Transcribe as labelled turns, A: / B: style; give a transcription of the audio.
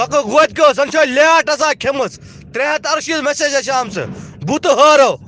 A: سۄ گوتہِ کیٛاہ سۄ چھِ لیٹ آسان کھیٚمٕژ ترٛےٚ ہَتھ اَرشیٖتھ میسیج اچھا چھِ آمژٕ بہٕ تہٕ ہٲرو